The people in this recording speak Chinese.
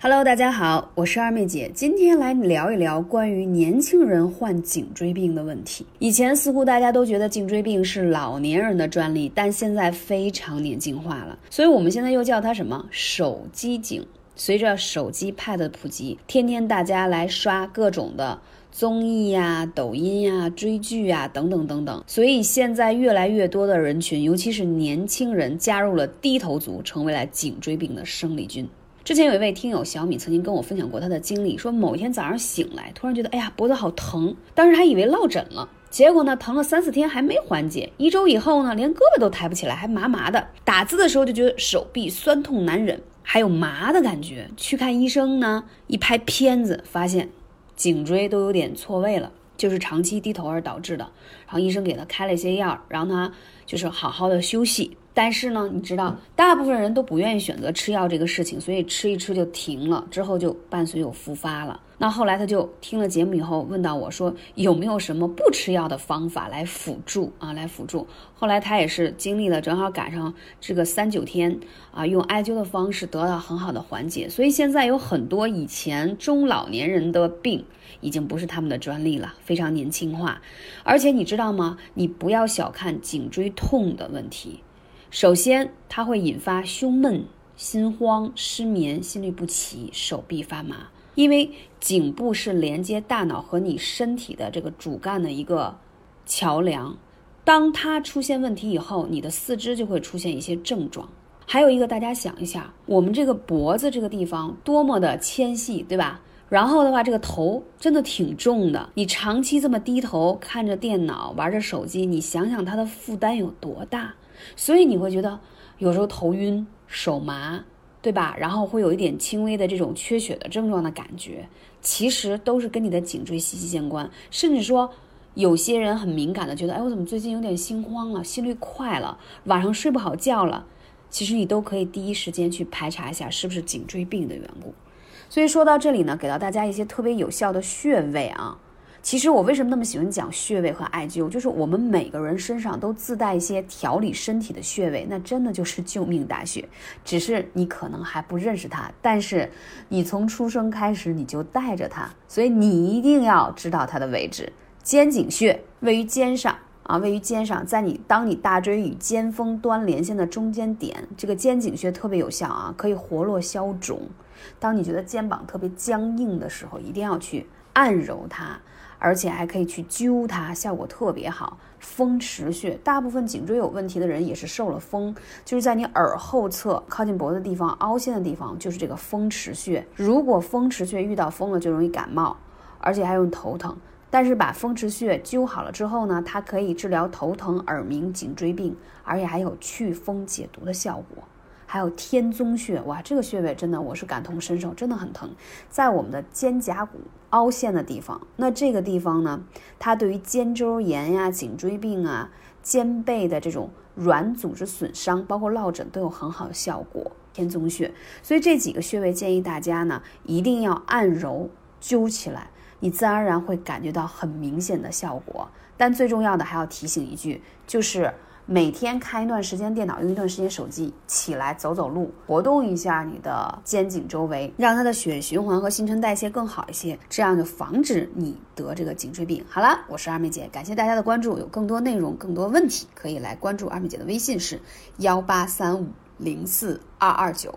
Hello，大家好，我是二妹姐，今天来聊一聊关于年轻人患颈椎病的问题。以前似乎大家都觉得颈椎病是老年人的专利，但现在非常年轻化了，所以我们现在又叫它什么手机颈。随着手机、Pad 的普及，天天大家来刷各种的综艺呀、抖音呀、追剧呀等等等等，所以现在越来越多的人群，尤其是年轻人，加入了低头族，成为了颈椎病的生力军。之前有一位听友小米曾经跟我分享过他的经历，说某一天早上醒来，突然觉得哎呀脖子好疼，当时还以为落枕了，结果呢疼了三四天还没缓解，一周以后呢连胳膊都抬不起来，还麻麻的，打字的时候就觉得手臂酸痛难忍，还有麻的感觉。去看医生呢，一拍片子发现颈椎都有点错位了，就是长期低头而导致的。然后医生给他开了一些药，让他就是好好的休息。但是呢，你知道，大部分人都不愿意选择吃药这个事情，所以吃一吃就停了，之后就伴随有复发了。那后来他就听了节目以后，问到我说有没有什么不吃药的方法来辅助啊？来辅助。后来他也是经历了，正好赶上这个三九天啊，用艾灸的方式得到很好的缓解。所以现在有很多以前中老年人的病已经不是他们的专利了，非常年轻化。而且你知道吗？你不要小看颈椎痛的问题。首先，它会引发胸闷、心慌、失眠、心律不齐、手臂发麻，因为颈部是连接大脑和你身体的这个主干的一个桥梁。当它出现问题以后，你的四肢就会出现一些症状。还有一个，大家想一下，我们这个脖子这个地方多么的纤细，对吧？然后的话，这个头真的挺重的。你长期这么低头看着电脑、玩着手机，你想想它的负担有多大。所以你会觉得有时候头晕、手麻，对吧？然后会有一点轻微的这种缺血的症状的感觉，其实都是跟你的颈椎息息相关。甚至说，有些人很敏感的觉得，哎，我怎么最近有点心慌了，心率快了，晚上睡不好觉了？其实你都可以第一时间去排查一下是不是颈椎病的缘故。所以说到这里呢，给到大家一些特别有效的穴位啊。其实我为什么那么喜欢讲穴位和艾灸？就是我们每个人身上都自带一些调理身体的穴位，那真的就是救命大穴。只是你可能还不认识它，但是你从出生开始你就带着它，所以你一定要知道它的位置。肩颈穴位于肩上啊，位于肩上，在你当你大椎与肩峰端连线的中间点，这个肩颈穴特别有效啊，可以活络消肿。当你觉得肩膀特别僵硬的时候，一定要去按揉它。而且还可以去灸它，效果特别好。风池穴，大部分颈椎有问题的人也是受了风，就是在你耳后侧靠近脖子地方凹陷的地方，就是这个风池穴。如果风池穴遇到风了，就容易感冒，而且还容易头疼。但是把风池穴灸好了之后呢，它可以治疗头疼、耳鸣、颈椎病，而且还有祛风解毒的效果。还有天宗穴，哇，这个穴位真的我是感同身受，真的很疼，在我们的肩胛骨凹陷的地方。那这个地方呢，它对于肩周炎呀、颈椎病啊、肩背的这种软组织损伤，包括落枕都有很好的效果。天宗穴，所以这几个穴位建议大家呢一定要按揉灸起来，你自然而然会感觉到很明显的效果。但最重要的还要提醒一句，就是。每天看一段时间电脑，用一段时间手机，起来走走路，活动一下你的肩颈周围，让它的血液循环和新陈代谢更好一些，这样就防止你得这个颈椎病。好了，我是二妹姐，感谢大家的关注。有更多内容、更多问题，可以来关注二妹姐的微信是幺八三五零四二二九。